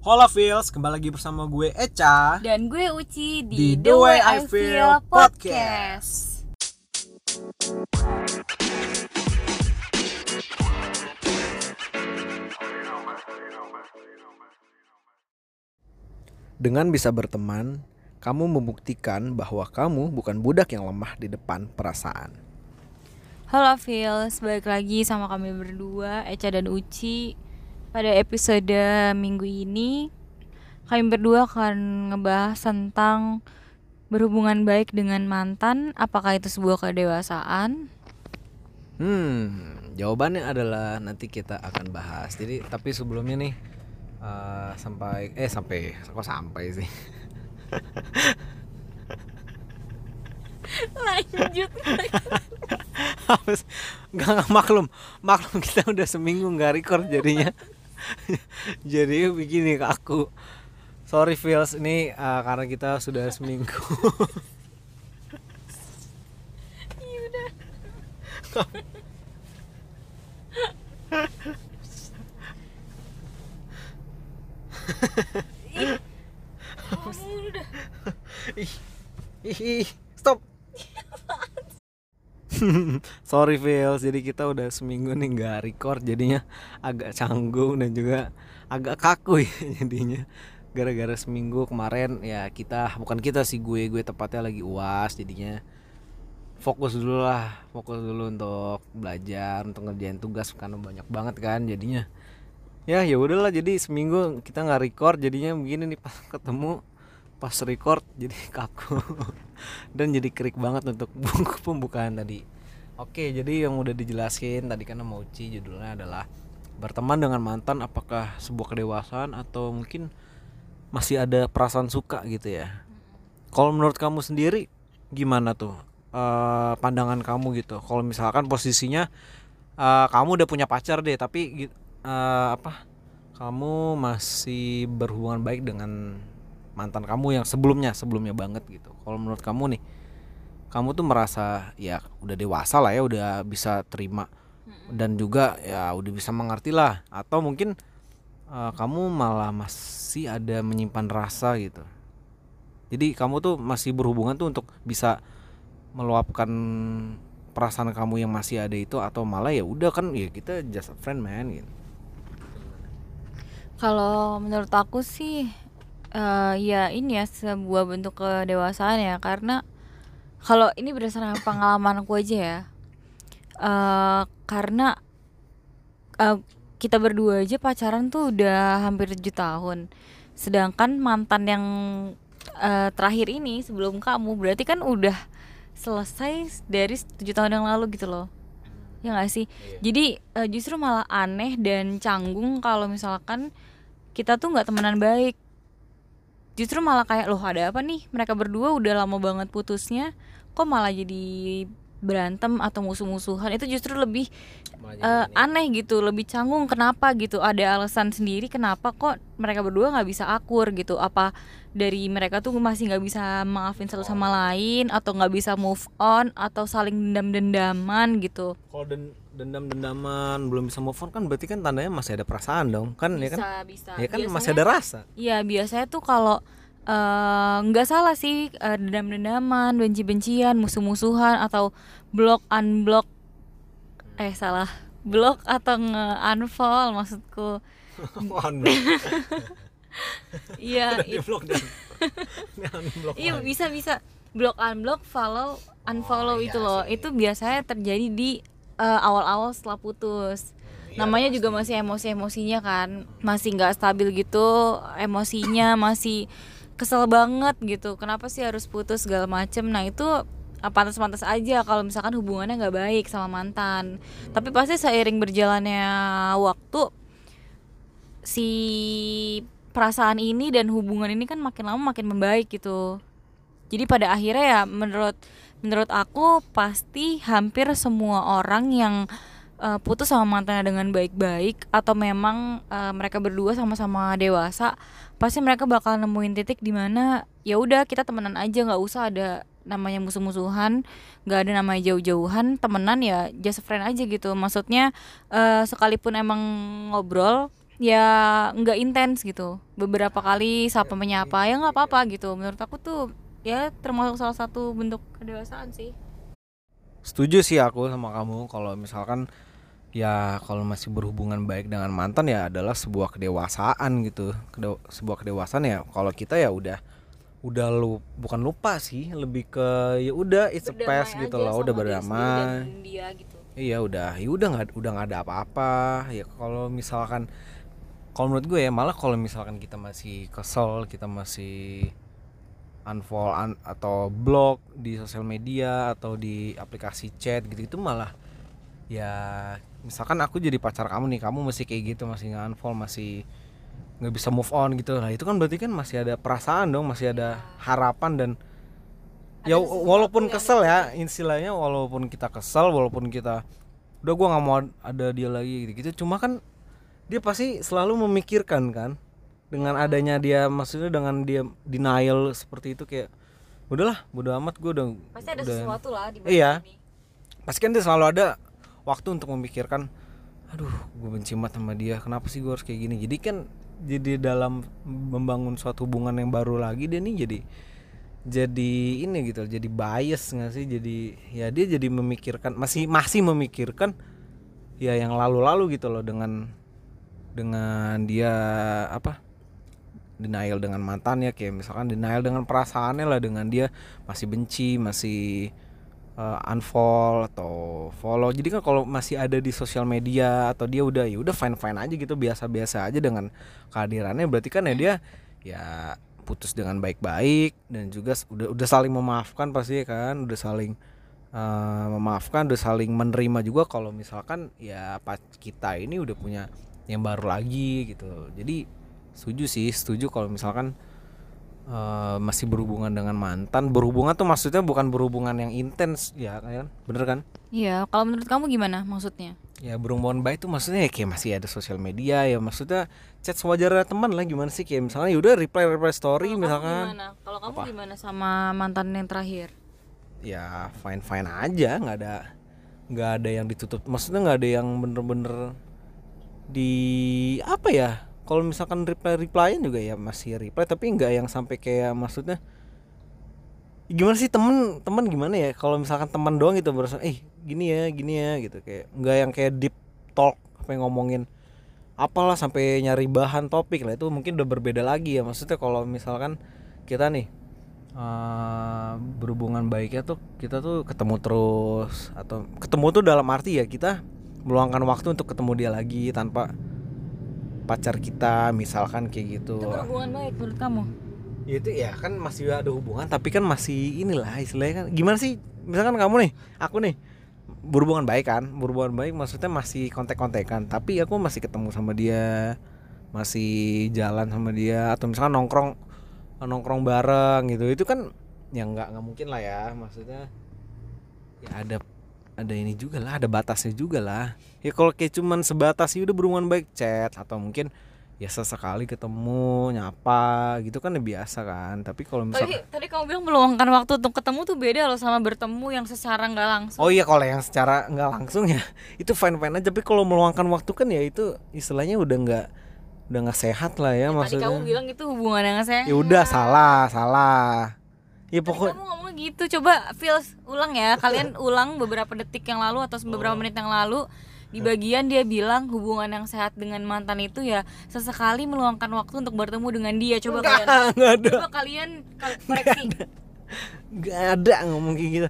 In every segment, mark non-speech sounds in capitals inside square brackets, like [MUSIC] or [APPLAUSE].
Hola Feels, kembali lagi bersama gue Eca Dan gue Uci Di di, The Way I Feel Podcast. Dengan bisa berteman, kamu membuktikan bahwa kamu bukan budak yang lemah di depan perasaan. Halo Feels, balik lagi sama kami berdua, Eca dan Uci Pada episode minggu ini Kami berdua akan ngebahas tentang Berhubungan baik dengan mantan. Apakah itu sebuah kedewasaan? Hmm, jawabannya adalah nanti kita akan bahas. Jadi tapi sebelumnya nih eh, Sampai, eh sampai, kok sampai sih? [LAUGHS] Lanjut. Nggak nggak maklum. Maklum kita udah seminggu nggak record jadinya [LAUGHS] jadi begini ke aku sorry feels ini uh, karena kita sudah seminggu. [LAUGHS] [LAUGHS] Ih, ih, ih, stop [LAUGHS] sorry feels jadi kita udah seminggu nih nggak record jadinya agak canggung dan juga agak kaku ya [LAUGHS] jadinya. Gara-gara seminggu kemarin ya kita bukan kita sih gue gue tepatnya lagi uas jadinya fokus dulu lah fokus dulu untuk belajar untuk ngerjain tugas karena banyak banget kan jadinya. Ya ya udahlah jadi seminggu kita nggak record jadinya begini nih pas ketemu pas record jadi [LAUGHS] kaku. Dan jadi krik banget untuk [LAUGHS] pembukaan tadi. Oke jadi yang udah dijelasin tadi sama Uci judulnya adalah berteman dengan mantan apakah sebuah kedewasaan atau mungkin masih ada perasaan suka gitu ya? Kalau menurut kamu sendiri gimana tuh eh, pandangan kamu gitu? Kalau misalkan posisinya eh, kamu udah punya pacar deh tapi eh, apa? Kamu masih berhubungan baik dengan mantan kamu yang sebelumnya sebelumnya banget gitu. Kalau menurut kamu nih kamu tuh merasa ya udah dewasa lah ya udah bisa terima dan juga ya udah bisa mengerti lah. Atau mungkin eh, kamu malah masih ada menyimpan rasa gitu. Jadi kamu tuh masih berhubungan tuh untuk bisa meluapkan perasaan kamu yang masih ada itu atau malah ya udah kan ya kita just a friend man gitu. Kalau menurut aku sih eh ya ini ya sebuah bentuk kedewasaan ya. Karena kalau ini berdasarkan pengalaman aku aja ya eh karena eh, kita berdua aja pacaran tuh udah hampir 7 tahun. Sedangkan mantan yang eh, terakhir ini sebelum kamu berarti kan udah selesai dari tujuh tahun yang lalu gitu loh. Ya nggak sih? Jadi eh, justru malah aneh dan canggung kalau misalkan kita tuh nggak temenan baik justru malah kayak loh ada apa nih? Mereka berdua udah lama banget putusnya kok malah jadi berantem atau musuh-musuhan? Itu justru lebih eh, aneh gitu lebih canggung kenapa? gitu. Ada alasan sendiri kenapa kok mereka berdua nggak bisa akur gitu. Apa dari mereka tuh masih nggak bisa maafin satu sama lain atau nggak bisa move on atau saling dendam-dendaman gitu. Kalau den- dendam-dendaman belum bisa move on kan berarti kan tandanya masih ada perasaan dong. Kan ya kan? Bisa ya kan masih Biasanya- ada rasa. Iya biasanya tuh kalau eh, nggak salah sih eh, dendam-dendaman, benci-bencian, musuh-musuhan atau block unblock. Eh salah. Block atau nge unfollow maksudku. [LAUGHS] [LAUGHS] Iya iya bisa bisa. Block unblock follow unfollow Oh, itu iya loh. sih. itu biasanya terjadi di eh, awal-awal setelah putus. Iya, namanya juga masih emosi-emosinya kan. Masih nggak stabil gitu emosinya masih kesel banget gitu. Kenapa sih harus putus segala macem? Nah itu eh, pantas-pantas aja kalau misalkan hubungannya nggak baik sama mantan. Tapi pasti seiring berjalannya waktu si perasaan ini dan hubungan ini kan makin lama makin membaik gitu. Jadi pada akhirnya ya menurut menurut aku pasti hampir semua orang yang eh, putus sama mantannya dengan baik-baik atau memang eh, mereka berdua sama-sama dewasa pasti mereka bakal nemuin titik di mana ya udah kita temenan aja nggak usah ada namanya musuh-musuhan nggak ada namanya jauh-jauhan temenan ya just friend aja gitu. Maksudnya eh, sekalipun emang ngobrol ya nggak intens gitu. Beberapa kali sapa menyapa ya nggak apa-apa gitu. Menurut aku tuh ya termasuk salah satu bentuk kedewasaan sih Setuju sih aku sama kamu kalau misalkan ya kalau masih berhubungan baik dengan mantan ya adalah sebuah kedewasaan gitu. Kede- sebuah kedewasaan ya kalau kita ya udah udah lu bukan lupa sih, lebih ke ya udah it's a past gitu loh, udah berdamai. dia gitu Iya udah, ya udah nggak udah nggak ada apa-apa. Ya kalau misalkan kalau menurut gue ya malah kalau misalkan kita masih kesel, kita masih unfollow un- atau blog di sosial media atau di aplikasi chat gitu itu malah ya misalkan aku jadi pacar kamu nih, kamu masih kayak gitu, masih nggak unfollow, masih nggak bisa move on gitu. Nah itu kan berarti kan masih ada perasaan dong, masih ada harapan dan ya Ada sesuatu walaupun kesel ya istilahnya walaupun kita kesel walaupun kita udah gua nggak mau ada dia lagi gitu gitu cuma kan dia pasti selalu memikirkan kan dengan adanya dia maksudnya dengan dia denial seperti itu kayak udahlah bodo amat gua udah pasti ada udah- sesuatu lah di balik Iya. ini. pasti kan dia selalu ada waktu untuk memikirkan aduh gue benci banget sama dia kenapa sih gue harus kayak gini jadi kan jadi dalam membangun suatu hubungan yang baru lagi dia nih jadi jadi ini gitu jadi bias nggak sih jadi ya dia jadi memikirkan masih masih memikirkan ya yang lalu-lalu gitu loh dengan dengan dia apa denial dengan mantannya kayak misalkan denial dengan perasaannya lah dengan dia masih benci masih uh, unfollow atau follow. Jadi kan kalau masih ada di sosial media atau dia udah ya udah fine fine aja gitu biasa biasa aja dengan kehadirannya berarti kan ya dia ya putus dengan baik-baik dan juga udah udah saling memaafkan pasti kan udah saling uh, memaafkan udah saling menerima juga kalau misalkan ya pas kita ini udah punya yang baru lagi gitu. Jadi setuju sih setuju kalau misalkan eh, masih berhubungan dengan mantan. Berhubungan tuh maksudnya bukan berhubungan yang intens ya kan? Bener kan? Iya kalau menurut kamu gimana maksudnya? Ya berhubungan baik tuh maksudnya ya kayak masih ada sosial media ya maksudnya chat sewajarnya teman lah gimana sih? Kayak misalnya yaudah reply reply story kamu misalkan. gimana? Kalau kamu Apa? gimana sama mantan yang terakhir? Ya fine fine aja nggak ada nggak ada yang ditutup maksudnya nggak ada yang bener-bener di apa ya kalau misalkan reply replyan juga ya masih reply tapi nggak yang sampai kayak maksudnya gimana sih temen temen gimana ya? Kalau misalkan teman doang gitu berasa eh gini ya gini ya gitu. Kayak nggak yang kayak deep talk apa yang ngomongin apalah sampai nyari bahan topik lah. Itu mungkin udah berbeda lagi ya. Maksudnya kalau misalkan kita nih eh, berhubungan baiknya tuh kita tuh ketemu terus atau ketemu tuh dalam arti ya kita meluangkan waktu untuk ketemu dia lagi tanpa pacar kita misalkan kayak gitu. Itu berhubungan baik menurut kamu? Ya itu ya kan masih ada hubungan tapi kan masih inilah istilahnya kan. Gimana sih? Misalkan kamu nih aku nih berhubungan baik kan? Berhubungan baik maksudnya masih kontek-kontekan tapi aku masih ketemu sama dia masih jalan sama dia atau misalkan nongkrong nongkrong bareng gitu. Itu kan ya nggak nggak mungkin lah ya maksudnya ya ada ada ini juga lah ada batasnya juga lah. Ya kalau kayak cuman sebatas ya udah berhubungan baik chat atau mungkin ya sesekali ketemu nyapa gitu kan ya biasa kan. Tapi kalau Tadi, misalkan tadi kamu bilang meluangkan waktu untuk ketemu tuh beda loh sama bertemu yang secara nggak langsung. oh iya kalau yang secara nggak langsung ya [LAUGHS] itu fine fine aja. Tapi kalau meluangkan waktu kan ya itu istilahnya udah nggak udah nggak sehat lah ya, Tadi maksudnya. kamu bilang itu hubungan yang saya. ya udah salah salah ya Tadi pokok kamu ngomong gitu, coba feels ulang ya. Kalian [LAUGHS] ulang beberapa detik yang lalu atau beberapa menit yang lalu di bagian dia bilang hubungan yang sehat dengan mantan itu ya sesekali meluangkan waktu untuk bertemu dengan dia. Coba kalian nggak ada coba kalian kal- koreksi. nggak ada ngomong kayak gitu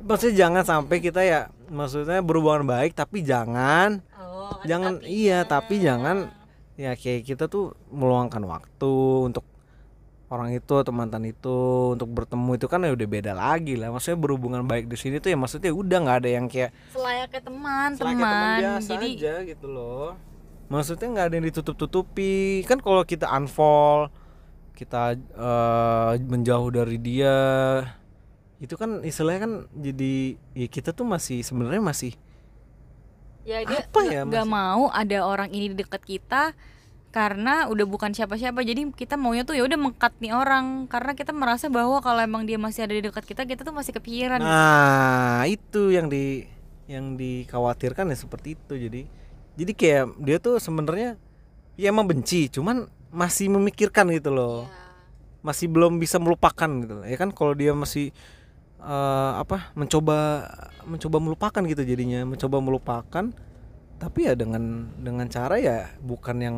maksudnya jangan sampai kita ya maksudnya berhubungan baik tapi jangan Oh, ada jangan tapinya. iya tapi jangan ya kayak kita tuh meluangkan waktu untuk orang itu atau mantan itu untuk bertemu itu kan ya udah beda lagi lah. Maksudnya berhubungan baik di sini tuh ya maksudnya udah nggak ada yang kayak selayaknya teman, selayaknya teman. biasa Jadi aja gitu loh. Maksudnya nggak ada yang ditutup tutupi kan kalau kita unfollow kita eh, menjauh dari dia itu kan istilahnya kan jadi ya kita tuh masih sebenarnya masih ya dia Apa ya, nggak mau ada orang ini di dekat kita karena udah bukan siapa-siapa jadi kita maunya tuh ya udah mengkat nih orang. Karena kita merasa bahwa kalau emang dia masih ada di dekat kita kita tuh masih kepikiran. Nah, itu yang di yang dikhawatirkan ya seperti itu. Jadi jadi kayak dia tuh sebenarnya ya emang benci cuman masih memikirkan gitu loh. Masih belum bisa melupakan gitu. Ya kan kalau dia masih eh, apa mencoba mencoba melupakan gitu jadinya. Mencoba melupakan tapi ya dengan dengan cara ya bukan yang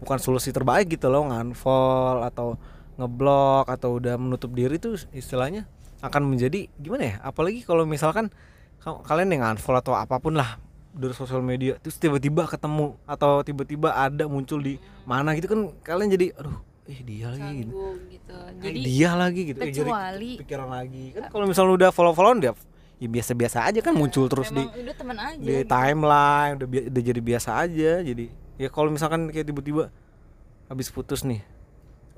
bukan solusi terbaik gitu loh ngunfollow atau ngeblok atau udah menutup diri tuh istilahnya akan menjadi gimana ya? Apalagi kalau misalkan ka- kalian yang unfollow atau apa pun lah dari sosial media terus tiba-tiba ketemu atau tiba-tiba ada muncul di mana gitu kan kalian jadi aduh eh dia lagi gitu. gitu. Eh, jadi dia lagi gitu. Eh, jadi kecuali pikiran lagi. Kan kalau misalnya udah follow followan dia ya biasa-biasa aja kan muncul terus di udah aja di gitu. timeline udah, udah jadi biasa aja jadi ya kalau misalkan kayak tiba-tiba habis putus nih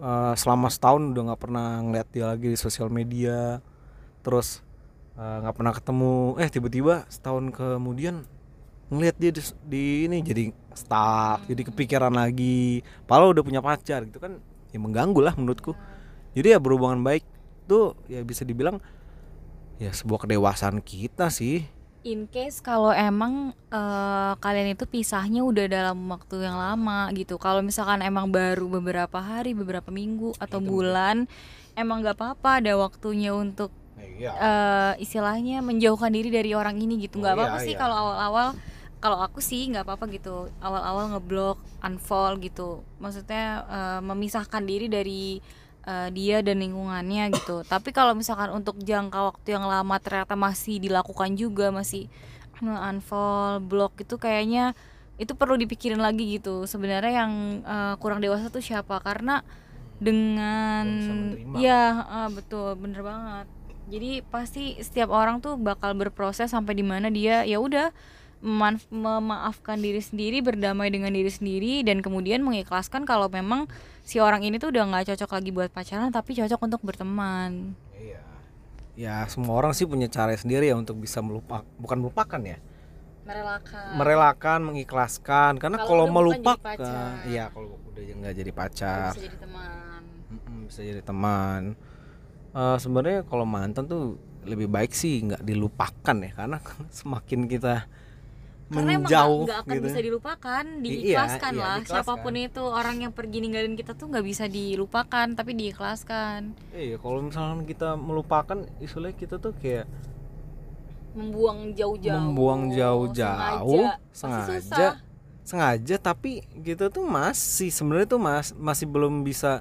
eh, selama setahun udah nggak pernah ngeliat dia lagi di sosial media terus eh, nggak pernah ketemu eh tiba-tiba setahun kemudian ngeliat dia di, di ini jadi stuck jadi kepikiran lagi padahal udah punya pacar gitu kan ya mengganggu lah menurutku. Jadi ya berhubungan baik tuh ya bisa dibilang ya sebuah kedewasaan kita sih in case kalau emang eh, kalian itu pisahnya udah dalam waktu yang lama gitu. Kalau misalkan emang baru beberapa hari beberapa minggu atau bulan emang nggak apa-apa ada waktunya untuk eh, istilahnya menjauhkan diri dari orang ini gitu. Nggak Oh, iya, apa-apa sih iya. kalau awal-awal kalau aku sih nggak apa-apa gitu. Awal-awal ngeblok unfollow gitu. Maksudnya eh, memisahkan diri dari eh, dia dan lingkungannya gitu. [COUGHS] Tapi kalau misalkan untuk jangka waktu yang lama ternyata masih dilakukan juga masih nge-unfollow blok itu kayaknya itu perlu dipikirin lagi gitu. Sebenarnya yang eh, kurang dewasa tuh siapa? Karena dengan ya eh, betul bener banget. Jadi pasti setiap orang tuh bakal berproses sampai di mana dia ya udah memaafkan diri sendiri berdamai dengan diri sendiri dan kemudian mengikhlaskan kalau memang si orang ini tuh udah nggak cocok lagi buat pacaran tapi cocok untuk berteman Iya. Ya semua orang sih punya cara sendiri ya untuk bisa melupakan, bukan melupakan ya, merelakan merelakan, mengikhlaskan. Karena Kalau kalau melupakan, iya kalau udah nggak jadi pacar, bisa jadi teman mm-mm, bisa jadi teman. Eh, Sebenarnya kalau mantan tuh lebih baik sih nggak dilupakan ya, karena [LAUGHS] semakin kita karena emang menjauh nggak- nggak akan gitu. bisa dilupakan Iya, diikhlaskan iya, lah diikhlaskan. siapa pun itu orang yang pergi ninggalin kita tuh nggak bisa dilupakan tapi diikhlaskan Iya, kalau misalnya kita melupakan, istilahnya kita tuh kayak membuang jauh-jauh membuang jauh-jauh, sengaja, susah. sengaja, tapi gitu tuh masih sebenarnya tuh mas masih belum bisa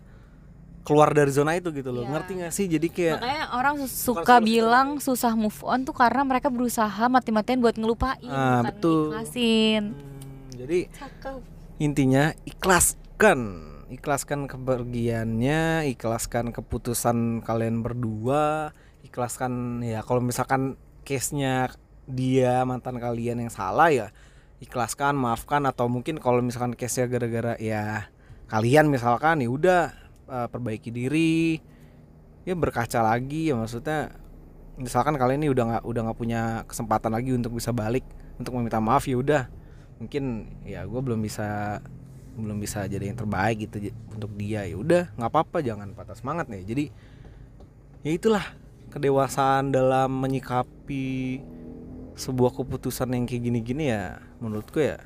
keluar dari zona itu gitu loh. Iya. Ngerti gak sih? Jadi kayak makanya orang su- suka bilang susah move on tuh karena mereka berusaha mati-matian buat ngelupain Ah, bukan betul. ngeikhlasin hmm, jadi cakep intinya ikhlaskan, ikhlaskan kepergiannya, ikhlaskan keputusan kalian berdua, ikhlaskan ya kalau misalkan case-nya dia mantan kalian yang salah ya ikhlaskan, maafkan atau mungkin kalau misalkan case-nya gara-gara ya kalian misalkan ya udah eh, perbaiki diri ya berkaca lagi ya maksudnya misalkan kalian ini udah nggak udah nggak punya kesempatan lagi untuk bisa balik untuk meminta maaf ya udah. Mungkin ya gue belum bisa belum bisa jadi yang terbaik gitu untuk dia ya udah nggak apa-apa jangan patah semangat nih. Jadi ya itulah kedewasaan dalam menyikapi sebuah keputusan yang kayak gini-gini ya menurutku ya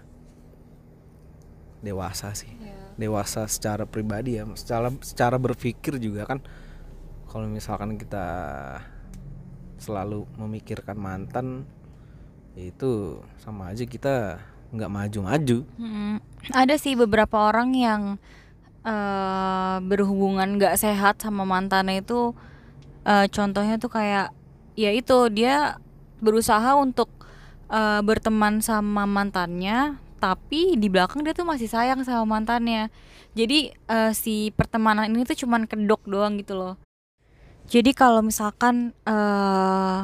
dewasa sih dewasa secara pribadi ya secara secara berpikir juga kan. Kalau misalkan kita selalu memikirkan mantan ya itu sama aja kita nggak maju-maju. Mm, ada sih beberapa orang yang eh, berhubungan gak sehat sama mantannya itu eh, contohnya tuh kayak ya itu dia berusaha untuk eh, berteman sama mantannya tapi di belakang dia tuh masih sayang sama mantannya. Jadi eh, si pertemanan ini tuh cuman kedok doang gitu loh. Jadi kalau misalkan eh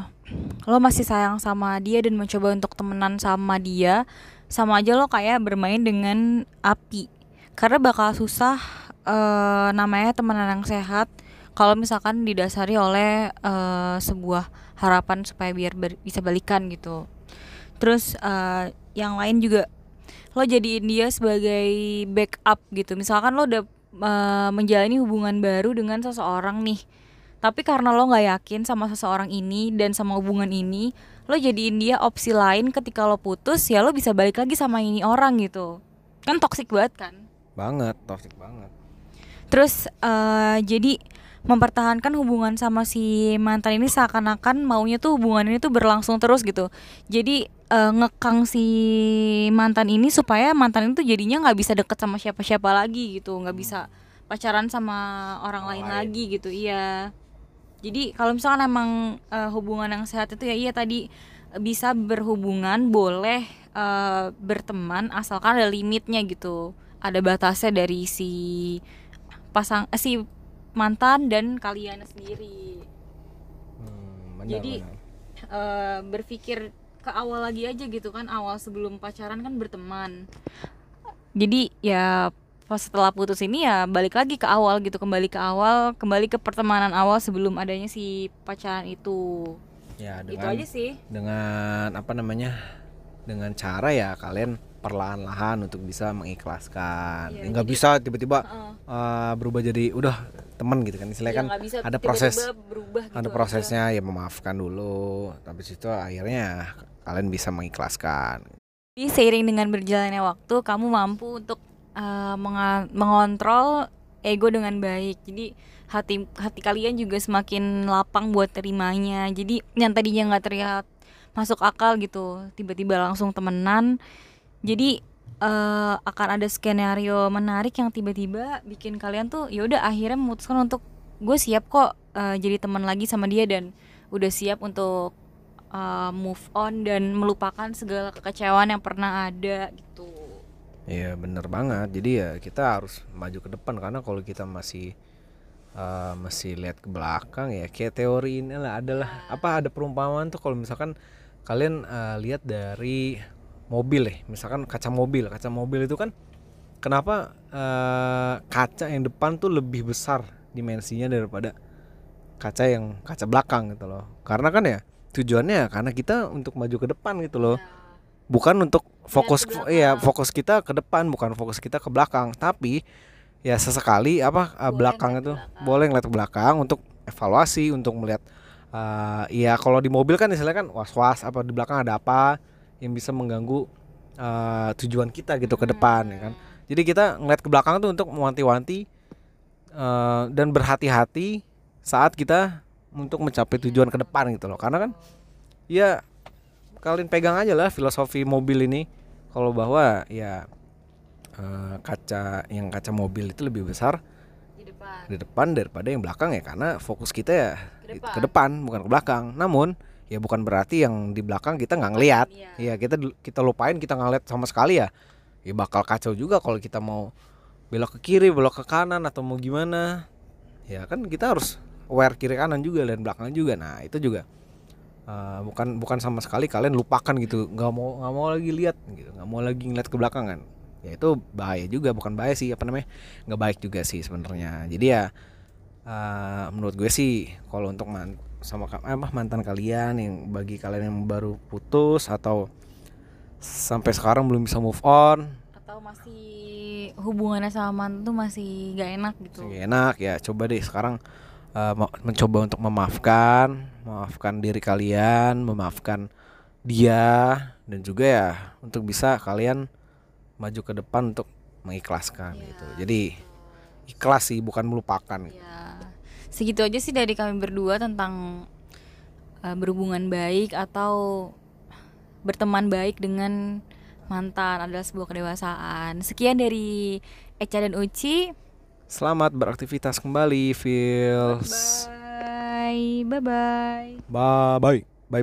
lo masih sayang sama dia dan mencoba untuk temenan sama dia sama aja lo kayak bermain dengan api. Karena bakal susah eh, namanya temenan yang sehat kalau misalkan didasari oleh eh, sebuah harapan supaya biar bisa balikan gitu. Terus eh, yang lain juga lo jadiin dia sebagai backup gitu. Misalkan lo udah eh, menjalani hubungan baru dengan seseorang nih tapi karena lo nggak yakin sama seseorang ini dan sama hubungan ini lo jadiin dia opsi lain ketika lo putus ya lo bisa balik lagi sama ini orang gitu. Kan toksik banget kan? Banget toxic banget. Terus eh, jadi mempertahankan hubungan sama si mantan ini seakan-akan maunya tuh hubungan ini tuh berlangsung terus gitu. Jadi eh, ngekang si mantan ini supaya mantan itu jadinya nggak bisa deket sama siapa-siapa lagi gitu, nggak bisa pacaran sama orang Orang lain lain. lagi gitu. Iya. Jadi kalau misalkan emang eh, hubungan yang sehat itu ya iya tadi bisa berhubungan boleh eh, berteman asalkan ada limitnya gitu. Ada batasnya dari si pasang eh, si mantan dan kalian sendiri. Hmm, benar, Jadi benar. eh, berpikir ke awal lagi aja gitu kan awal sebelum pacaran kan berteman. Jadi ya pas setelah putus ini ya balik lagi ke awal gitu kembali ke awal kembali ke pertemanan awal sebelum adanya si pacaran itu. ya Itu dengan aja sih. dengan apa namanya dengan cara ya kalian perlahan-lahan untuk bisa mengikhlaskan Iya, Ya, nggak bisa tiba-tiba Heeh. uh, berubah jadi udah teman gitu kan istilahnya Ya, kan bisa ada tiba-tiba proses berubah gitu ada aja. prosesnya ya memaafkan dulu tapi situ akhirnya kalian bisa mengikhlaskan Jadi seiring dengan berjalannya waktu, kamu mampu untuk uh, menga- mengontrol ego dengan baik. Jadi hati hati kalian juga semakin lapang buat terimanya. Jadi yang tadinya nggak terlihat masuk akal gitu, tiba-tiba langsung temenan. Jadi eh, akan ada skenario menarik yang tiba-tiba bikin kalian tuh ya udah akhirnya memutuskan untuk gue siap kok eh, jadi teman lagi sama dia dan udah siap untuk uh, move on dan melupakan segala kekecewaan yang pernah ada gitu. Iya bener banget. Jadi ya kita harus maju ke depan karena kalau kita masih uh, masih lihat ke belakang ya kayak teori ini lah adalah apa ada perumpamaan tuh kalau misalkan kalian uh, lihat dari mobil ya, misalkan kaca mobil, kaca mobil itu kan kenapa uh, kaca yang depan tuh lebih besar dimensinya daripada kaca yang kaca belakang gitu loh. Karena kan ya tujuannya karena kita untuk maju ke depan gitu loh bukan untuk fokus iya belakang. fokus kita ke depan bukan fokus kita ke belakang tapi ya sesekali apa uh, Boleh belakang itu belakang. boleh ngeliat ke belakang untuk evaluasi untuk melihat uh, ya kalau di mobil kan istilahnya kan was was apa di belakang ada apa yang bisa mengganggu uh, tujuan kita gitu ke depan ya kan? Jadi kita ngeliat ke belakang tuh untuk mewanti-wanti uh, dan berhati-hati saat kita untuk mencapai tujuan ke depan gitu loh. Karena kan ya kalian pegang aja lah filosofi mobil ini. Kalau bahwa ya eh, kaca yang kaca mobil itu lebih besar Di depan. di depan daripada yang belakang ya. Karena fokus kita ya Ke ke depan. depan bukan ke belakang. Namun ya bukan berarti yang di belakang kita nggak ngelihat Iya. ya kita kita lupain kita nggak ngeliat sama sekali ya. Ya bakal kacau juga kalau kita mau belok ke kiri belok ke kanan atau mau gimana. Ya kan kita harus aware kiri kanan juga dan belakang juga. Nah itu juga eh, bukan bukan sama sekali kalian lupakan gitu. Nggak mau nggak mau lagi lihat gitu. Nggak mau lagi ngeliat ke belakang kan. Ya itu bahaya juga. Bukan bahaya sih apa namanya nggak baik juga sih sebenarnya. Jadi ya eh, menurut gue sih kalau untuk man sama apa mantan kalian yang bagi kalian yang baru putus atau sampai sekarang belum bisa move on Atau masih hubungannya sama mantan tuh masih gak enak gitu. Masih enak ya coba deh sekarang mau- mencoba untuk memaafkan memaafkan diri kalian memaafkan dia dan juga ya untuk bisa kalian maju ke depan untuk mengikhlaskan Iya, gitu jadi ikhlas sih bukan melupakan. Ya, segitu aja sih dari kami berdua tentang uh, berhubungan baik atau berteman baik dengan mantan adalah sebuah kedewasaan. Sekian dari Eca dan Uci. selamat beraktivitas kembali feels Bye, bye bye. bye bye